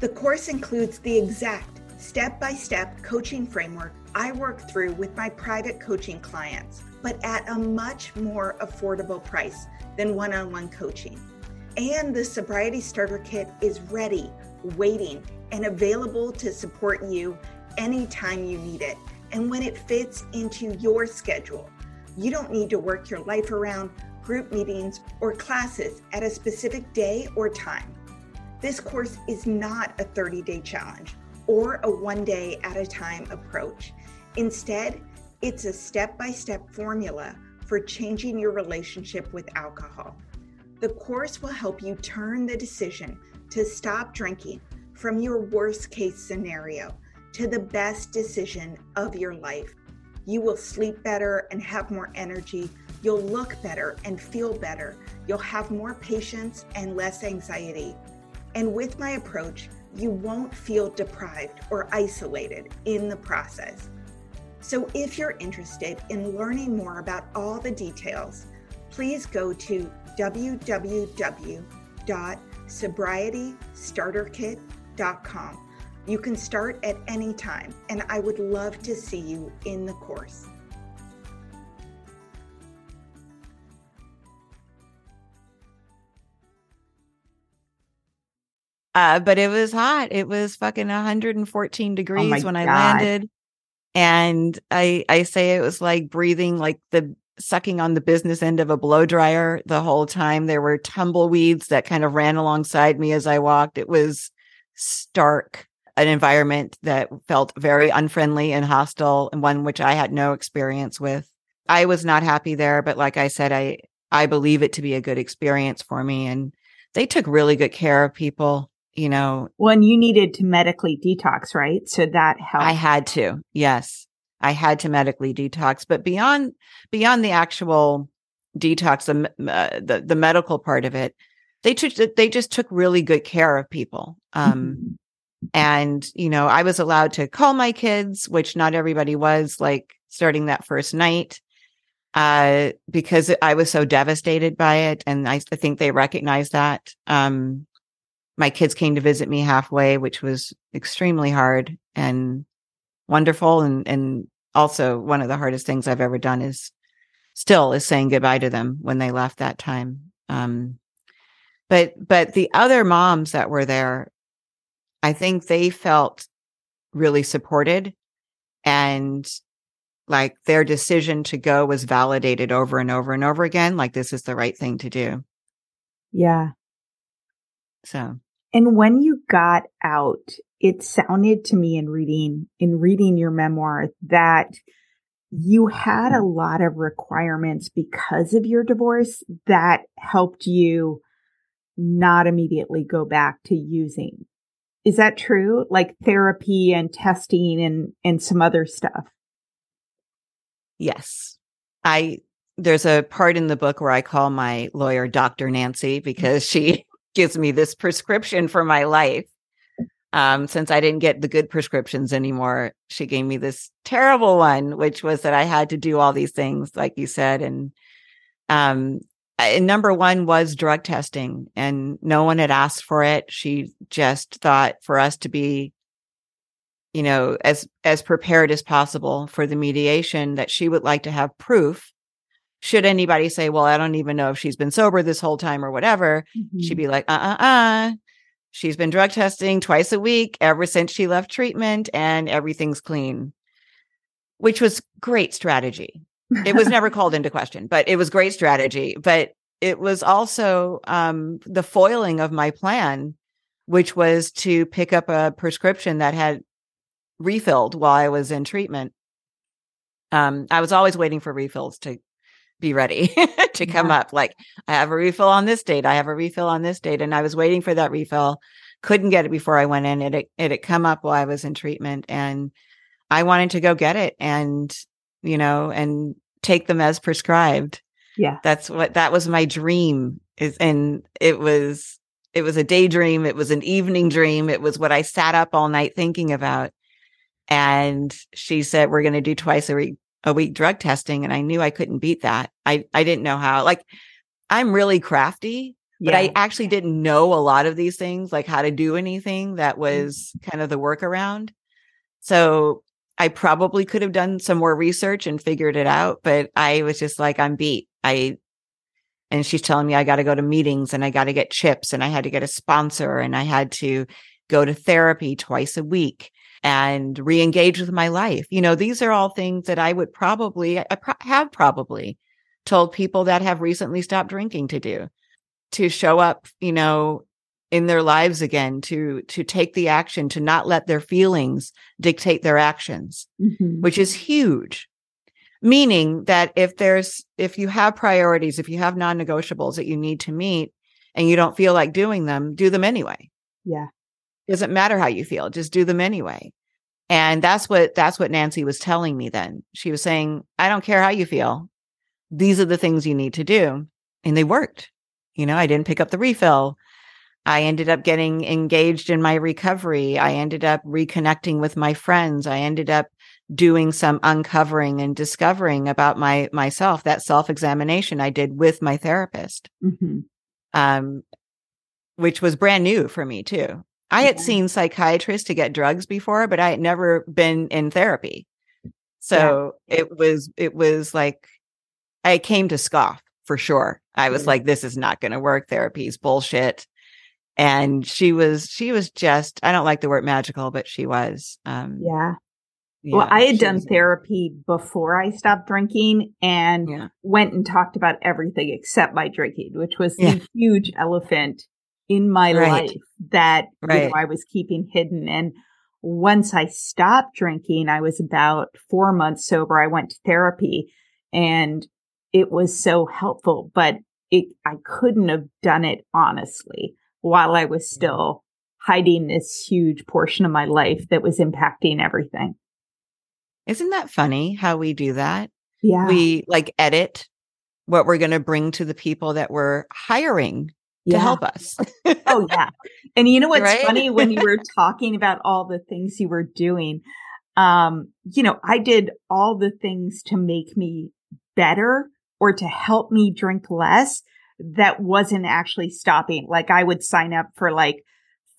The course includes the exact step by step coaching framework I work through with my private coaching clients but at a much more affordable price than one on one coaching. And the Sobriety Starter Kit is ready, waiting, and available to support you anytime you need it and when it fits into your schedule. You don't need to work your life around group meetings or classes at a specific day or time. This course is not a 30 day challenge or a one day at a time approach. Instead, it's a step by step formula for changing your relationship with alcohol. The course will help you turn the decision to stop drinking from your worst case scenario to the best decision of your life. You will sleep better and have more energy. You'll look better and feel better. You'll have more patience and less anxiety. And with my approach, you won't feel deprived or isolated in the process. So if you're interested in learning more about all the details, please go to www.sobrietystarterkit.com. You can start at any time, and I would love to see you in the course. Uh, but it was hot. It was fucking 114 degrees oh when I landed and I I say it was like breathing like the sucking on the business end of a blow dryer the whole time. There were tumbleweeds that kind of ran alongside me as I walked. It was stark, an environment that felt very unfriendly and hostile, and one which I had no experience with. I was not happy there, but like I said, I I believe it to be a good experience for me, and they took really good care of people you know. When you needed to medically detox, right? So that helped. I had to. Yes. I had to medically detox, but beyond beyond the actual detox, the uh, the, the medical part of it, they took they just took really good care of people. Um, mm-hmm. and you know, I was allowed to call my kids, which not everybody was. Like starting that first night, uh, because I was so devastated by it, and I, I think they recognized that. Um, my kids came to visit me halfway, which was extremely hard and wonderful. And, and also one of the hardest things I've ever done is still is saying goodbye to them when they left that time. Um, but, but the other moms that were there, I think they felt really supported and like their decision to go was validated over and over and over again. Like this is the right thing to do. Yeah. So and when you got out, it sounded to me in reading, in reading your memoir that you had a lot of requirements because of your divorce that helped you not immediately go back to using. Is that true? Like therapy and testing and, and some other stuff? Yes. I, there's a part in the book where I call my lawyer Dr. Nancy because she gives me this prescription for my life. Um, since I didn't get the good prescriptions anymore, she gave me this terrible one, which was that I had to do all these things, like you said. And, um, number one was drug testing and no one had asked for it. She just thought for us to be, you know, as, as prepared as possible for the mediation that she would like to have proof should anybody say, well, I don't even know if she's been sober this whole time or whatever, mm-hmm. she'd be like, uh uh uh. She's been drug testing twice a week ever since she left treatment and everything's clean, which was great strategy. it was never called into question, but it was great strategy. But it was also um, the foiling of my plan, which was to pick up a prescription that had refilled while I was in treatment. Um, I was always waiting for refills to be ready to come yeah. up. Like, I have a refill on this date. I have a refill on this date. And I was waiting for that refill. Couldn't get it before I went in. It, it, it had come up while I was in treatment. And I wanted to go get it and, you know, and take them as prescribed. Yeah. That's what, that was my dream is, and it was, it was a daydream. It was an evening dream. It was what I sat up all night thinking about. And she said, we're going to do twice a week, a week drug testing. And I knew I couldn't beat that. I, I didn't know how, like, I'm really crafty, but yeah. I actually didn't know a lot of these things, like how to do anything that mm. was kind of the workaround. So I probably could have done some more research and figured it out, but I was just like, I'm beat. I, and she's telling me I got to go to meetings and I got to get chips and I had to get a sponsor and I had to go to therapy twice a week and re-engage with my life. You know, these are all things that I would probably I pro- have probably told people that have recently stopped drinking to do to show up, you know, in their lives again to to take the action to not let their feelings dictate their actions mm-hmm. which is huge meaning that if there's if you have priorities if you have non-negotiables that you need to meet and you don't feel like doing them do them anyway yeah doesn't matter how you feel just do them anyway and that's what that's what Nancy was telling me then she was saying i don't care how you feel these are the things you need to do and they worked you know i didn't pick up the refill I ended up getting engaged in my recovery. I ended up reconnecting with my friends. I ended up doing some uncovering and discovering about my myself. That self examination I did with my therapist, mm-hmm. um, which was brand new for me too. I had seen psychiatrists to get drugs before, but I had never been in therapy. So yeah. it was it was like I came to scoff for sure. I was like, this is not going to work. Therapy's bullshit and she was she was just i don't like the word magical but she was um yeah, yeah well i had done was, therapy before i stopped drinking and yeah. went and talked about everything except my drinking which was the huge elephant in my right. life that right. you know, i was keeping hidden and once i stopped drinking i was about four months sober i went to therapy and it was so helpful but it i couldn't have done it honestly while I was mm-hmm. still hiding this huge portion of my life that was impacting everything. Isn't that funny how we do that? Yeah. We like edit what we're going to bring to the people that we're hiring yeah. to help us. oh, yeah. And you know what's right? funny when you were talking about all the things you were doing? Um, you know, I did all the things to make me better or to help me drink less that wasn't actually stopping. Like I would sign up for like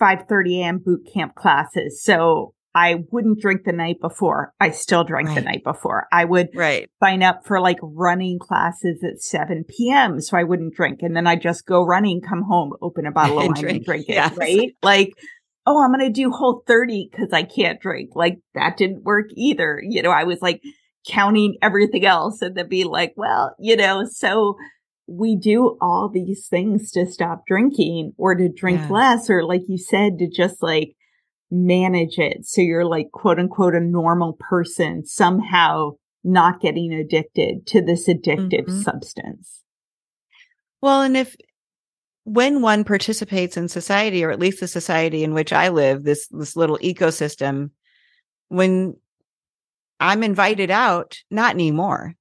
5:30 a.m. boot camp classes. So I wouldn't drink the night before. I still drank right. the night before. I would right. sign up for like running classes at 7 p.m. So I wouldn't drink. And then I just go running, come home, open a bottle of wine drink. and drink it. Yes. Right. Like, oh, I'm going to do whole 30 because I can't drink. Like that didn't work either. You know, I was like counting everything else and then be like, well, you know, so we do all these things to stop drinking or to drink yeah. less or like you said to just like manage it so you're like quote unquote a normal person somehow not getting addicted to this addictive mm-hmm. substance well and if when one participates in society or at least the society in which i live this this little ecosystem when i'm invited out not anymore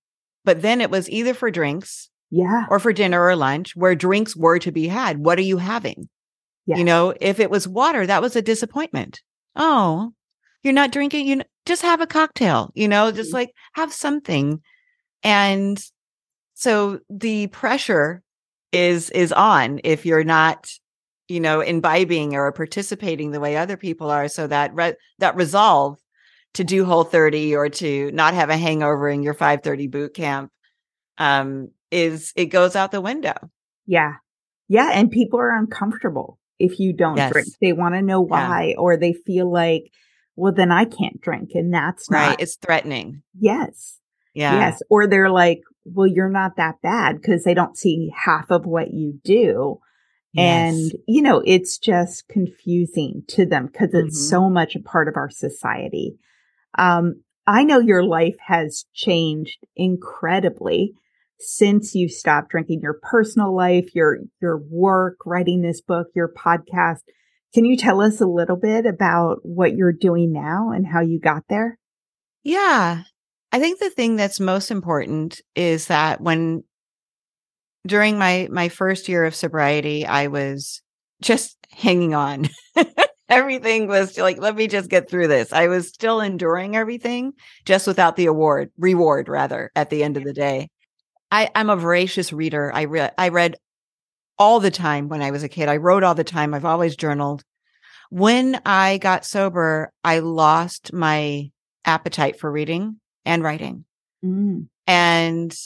but then it was either for drinks yeah. Or for dinner or lunch where drinks were to be had. What are you having? Yeah. You know, if it was water, that was a disappointment. Oh, you're not drinking, you know, just have a cocktail, you know, just mm-hmm. like have something. And so the pressure is is on if you're not you know imbibing or participating the way other people are so that re- that resolve to do whole 30 or to not have a hangover in your 530 boot camp um is it goes out the window. Yeah. Yeah. And people are uncomfortable if you don't yes. drink. They want to know why, yeah. or they feel like, well, then I can't drink. And that's right. Not, it's threatening. Yes. Yeah. Yes. Or they're like, well, you're not that bad because they don't see half of what you do. Yes. And, you know, it's just confusing to them because it's Mhm. so much a part of our society. Um, I know your life has changed incredibly since you stopped drinking your personal life, your, your work, writing this book, your podcast. Can you tell us a little bit about what you're doing now and how you got there? Yeah. I think the thing that's most important is that when during my my first year of sobriety, I was just hanging on. everything was like, let me just get through this. I was still enduring everything, just without the award, reward rather, at the end of the day. I, I'm a voracious reader. I read I read all the time when I was a kid. I wrote all the time. I've always journaled. When I got sober, I lost my appetite for reading and writing. Mm. And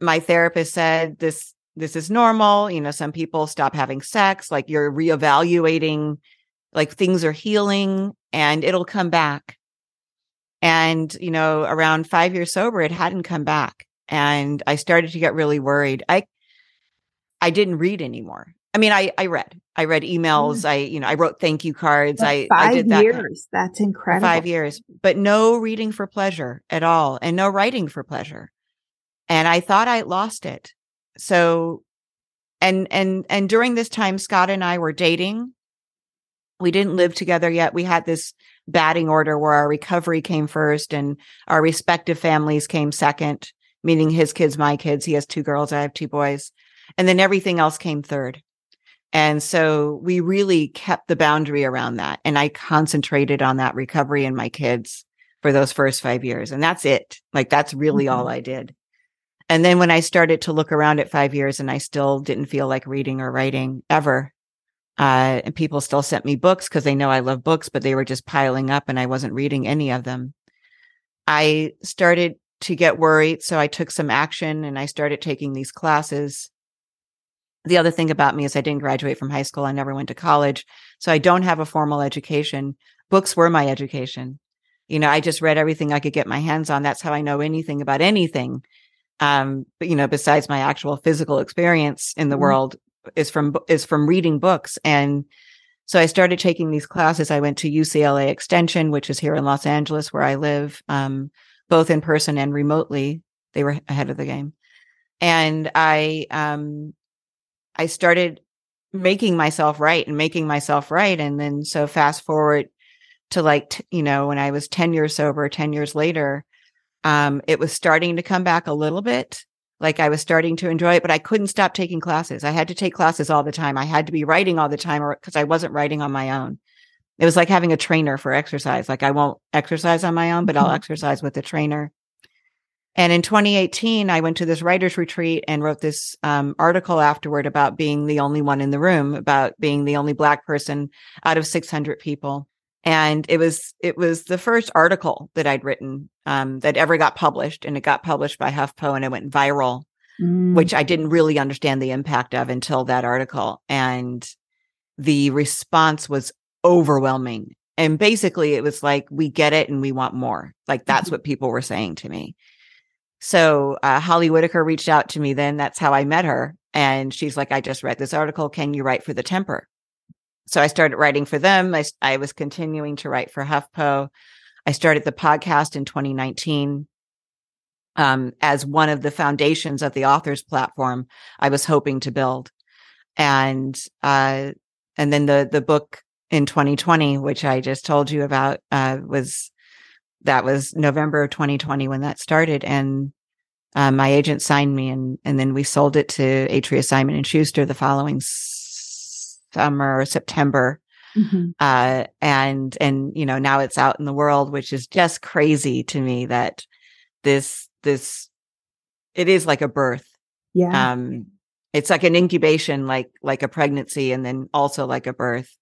my therapist said this this is normal, you know, some people stop having sex, like you're reevaluating like things are healing and it'll come back. And, you know, around 5 years sober it hadn't come back and I started to get really worried. I I didn't read anymore. I mean, I I read. I read mm. emails. I you know I wrote thank you cards. I five I did that years. That's incredible. five years, but no reading for pleasure at all, and no writing for pleasure. And I thought I lost it. So, and and and during this time, Scott and I were dating. We didn't live together yet. We had this batting order where our recovery came first, and our respective families came second. Meaning his kids, my kids. He has two girls. I have two boys, and then everything else came third. And so we really kept the boundary around that. And I concentrated on that recovery and my kids for those first five years. And that's it. Like that's really all Mhm. I did. And then when I started to look around at five years and I still didn't feel like reading or writing ever, uh, and people still sent me books because they know I love books, but they were just piling up and I wasn't reading any of them. I started to get worried. So I took some action and I started taking these classes the other thing about me is I didn't graduate from high school. I never went to college. So I don't have a formal education. Books were my education. You know, I just read everything I could get my hands on. That's how I know anything about anything. Um, but you know, besides my actual physical experience in the Mhm. world is from, is from reading books. And so I started taking these classes. I went to UCLA Extension, which is here in Los Angeles where I live, um, both in person and remotely. They were ahead of the game. And I, um, I started making myself right and making myself right. And then so fast forward to like, t- you know, when I was 10 years sober, 10 years later, um, it was starting to come back a little bit. Like I was starting to enjoy it, but I couldn't stop taking classes. I had to take classes all the time. I had to be writing all the time or because I wasn't writing on my own. It was like having a trainer for exercise. Like I won't exercise on my own, but I'll Mhm. exercise with a trainer. And in 2018, I went to this writer's retreat and wrote this um, article afterward about being the only one in the room, about being the only black person out of 600 people. And it was it was the first article that I'd written um, that ever got published, and it got published by HuffPo, and it went viral Mm. which I didn't really understand the impact of until that article. And the response was overwhelming. And basically, it was like, we get it and we want more. Like, that's Mhm. what people were saying to me. So, uh, Holly Whitaker reached out to me then. That's how I met her. And she's like, I just read this article. Can you write for the Temper? So I started writing for them. I was continuing to write for HuffPo. I started the podcast in 2019 um, as one of the foundations of the authors platform I was hoping to build. And, uh, and then the, the book in 2020, which I just told you about, uh, was, that was November of 2020 when that started. And, uh, my agent signed me and, and then we sold it to Atria Simon and Schuster the following summer, September Mhm. uh and and you know now it's out in the world which is just crazy to me that this this it is like a birth Yeah. um it's like an incubation like like a pregnancy and then also like a birth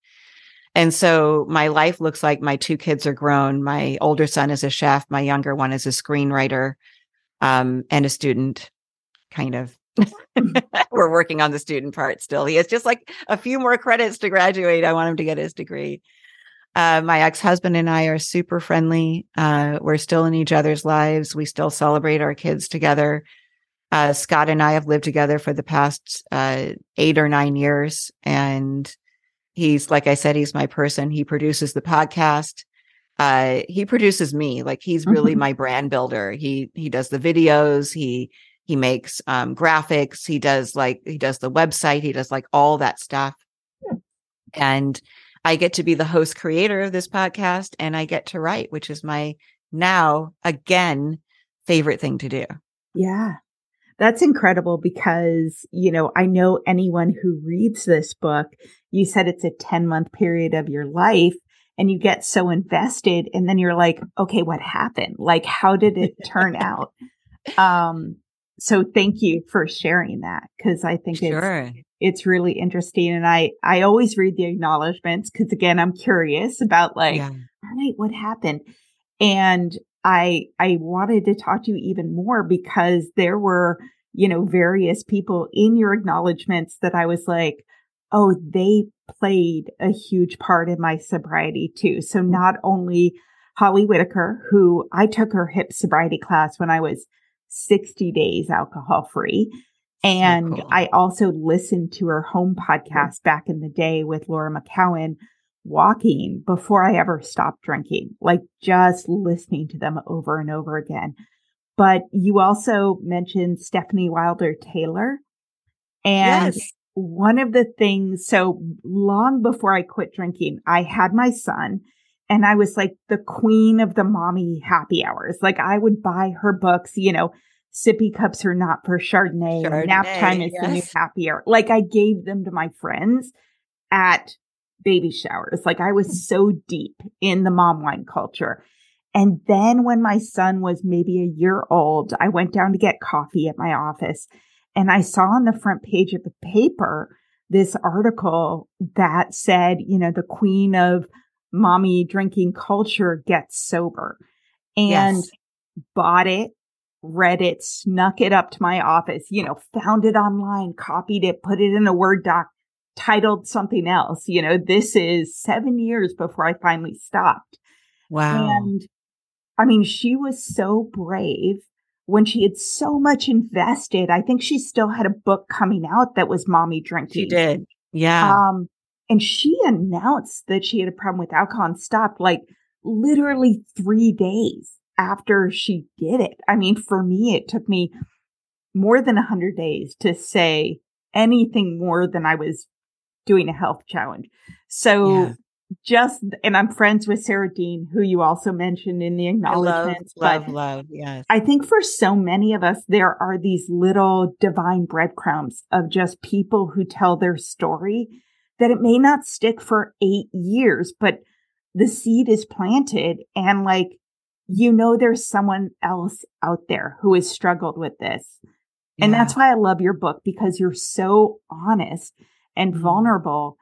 and so my life looks like my two kids are grown my older son is a chef my younger one is a screenwriter um and a student kind of we're working on the student part still he has just like a few more credits to graduate i want him to get his degree Uh, my ex husband and I are super friendly. Uh, we're still in each other's lives. We still celebrate our kids together. Uh, Scott and I have lived together for the past uh, eight or nine years. And he's, like I said, he's my person. He produces the podcast. Uh, he produces me. Like he's really mm-hmm. my brand builder. He, he does the videos. He, he makes um, graphics. He does like, he does the website. He does like all that stuff. And I get to be the host creator of this podcast and I get to write, which is my now again favorite thing to do. Yeah. That's incredible because, you know, I know anyone who reads this book, you said it's a 10 month period of your life and you get so invested and then you're like, okay, what happened? Like, how did it turn out? Um, so thank you for sharing that because I think sure. it's, it's really interesting. And I, I always read the acknowledgments because again, I'm curious about like, yeah. all right, what happened? And I, I wanted to talk to you even more because there were, you know, various people in your acknowledgments that I was like, oh, they played a huge part in my sobriety too. So not only Holly Whitaker, who I took her hip sobriety class when I was 60 days alcohol free. And so cool. I also listened to her home podcast back in the day with Laura McKowen walking before I ever stopped drinking, like just listening to them over and over again. But you also mentioned Stefanie Wilder Taylor. And yes. one of the things, so long before I quit drinking, I had my son and I was like the queen of the mommy happy hours. Like I would buy her books, you know, sippy cups are not for Chardonnay, Chardonnay nap time is yes. the new happy hour. Like I gave them to my friends at baby showers. Like I was so deep in the mom wine culture. And then when my son was maybe a year old, I went down to get coffee at my office and I saw on the front page of the paper this article that said, you know, the queen of mommy drinking culture gets sober and yes. bought it, read it, snuck it up to my office, you know, found it online, copied it, put it in a Word doc, titled something else. You know, this is seven years before I finally stopped. Wow. And I mean, she was so brave when she had so much invested. I think she still had a book coming out that was mommy drinking. She did. Yeah. Um, and she announced that she had a problem with alcohol and stopped like literally three days after she did it. I mean, for me, it took me more than a hundred days to say anything more than I was doing a health challenge. So yeah. just, and I'm friends with Sarah Dean, who you also mentioned in the acknowledgments. Love, love, love, yes. I think for so many of us, there are these little divine breadcrumbs of just people who tell their story that it may not stick for eight years, but the seed is planted and like, you know, there's someone else out there who has struggled with this. And yeah. that's why I love your book because you're so honest and mm-hmm. vulnerable.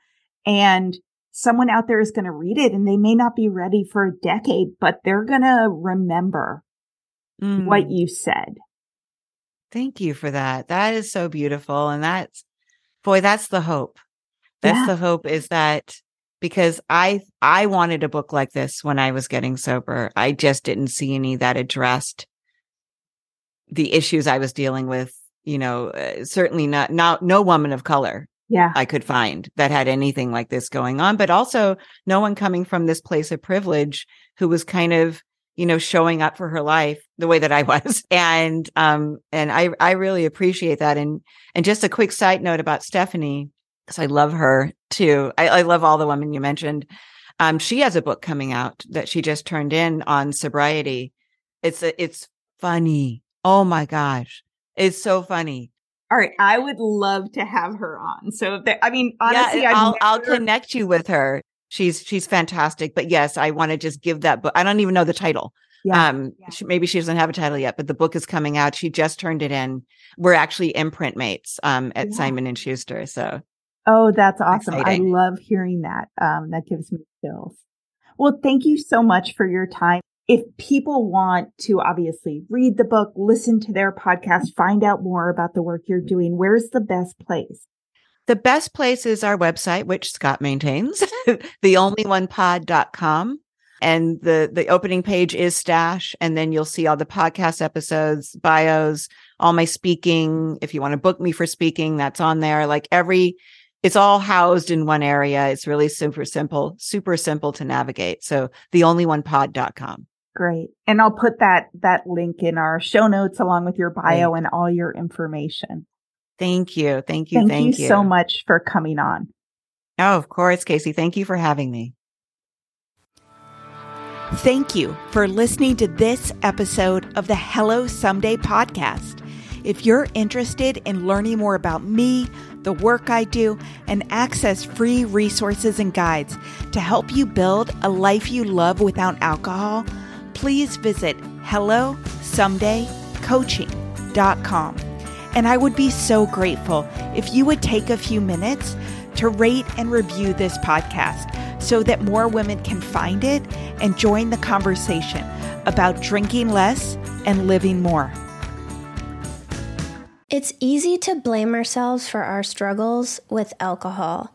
And someone out there is going to read it and they may not be ready for a decade, but they're going to remember mm. what you said. Thank you for that. That is so beautiful. And that's, boy, that's the hope. That's yeah. the hope is that because I, I wanted a book like this when I was getting sober. I just didn't see any that addressed the issues I was dealing with. You know, uh, certainly not, not, no woman of color yeah. I could find that had anything like this going on but also no one coming from this place of privilege who was kind of you know showing up for her life the way that i was. And um and i i really appreciate that. And and just a quick side note about stefanie because i love her too. I, I love all the women you mentioned. Um she has a book coming out that she just turned in on sobriety. It's a, it's funny. Oh my gosh. It's so funny all right, I would love to have her on. So, there, I mean, honestly, yeah, I'll never... I'll connect you with her. She's she's fantastic. But yes, I want to just give that book. I don't even know the title. Yeah, um, yeah. She, maybe she doesn't have a title yet, but the book is coming out. She just turned it in. We're actually imprint mates um, at yeah. Simon and Schuster. So, oh, that's awesome! Exciting. I love hearing that. Um, that gives me chills. Well, thank you so much for your time if people want to obviously read the book, listen to their podcast, find out more about the work you're doing, where's the best place? The best place is our website, which Scott maintains, theonlyonePod.com. And the, the opening page is Stash. And then you'll see all the podcast episodes, bios, all my speaking. If you want to book me for speaking, that's on there. Like every, it's all housed in one area. It's really super simple, super simple to navigate. So theonlyonePod.com. Great. And I'll put that that link in our show notes along with your bio and all your information. Thank you. Thank you. Thank, thank you, you so much for coming on. Oh, of course, Casey. Thank you for having me. Thank you for listening to this episode of the Hello Someday podcast. If you're interested in learning more about me, the work I do, and access free resources and guides to help you build a life you love without alcohol, please visit hellosomedaycoaching.com. And I would be so grateful if you would take a few minutes to rate and review this podcast so that more women can find it and join the conversation about drinking less and living more. It's easy to blame ourselves for our struggles with alcohol.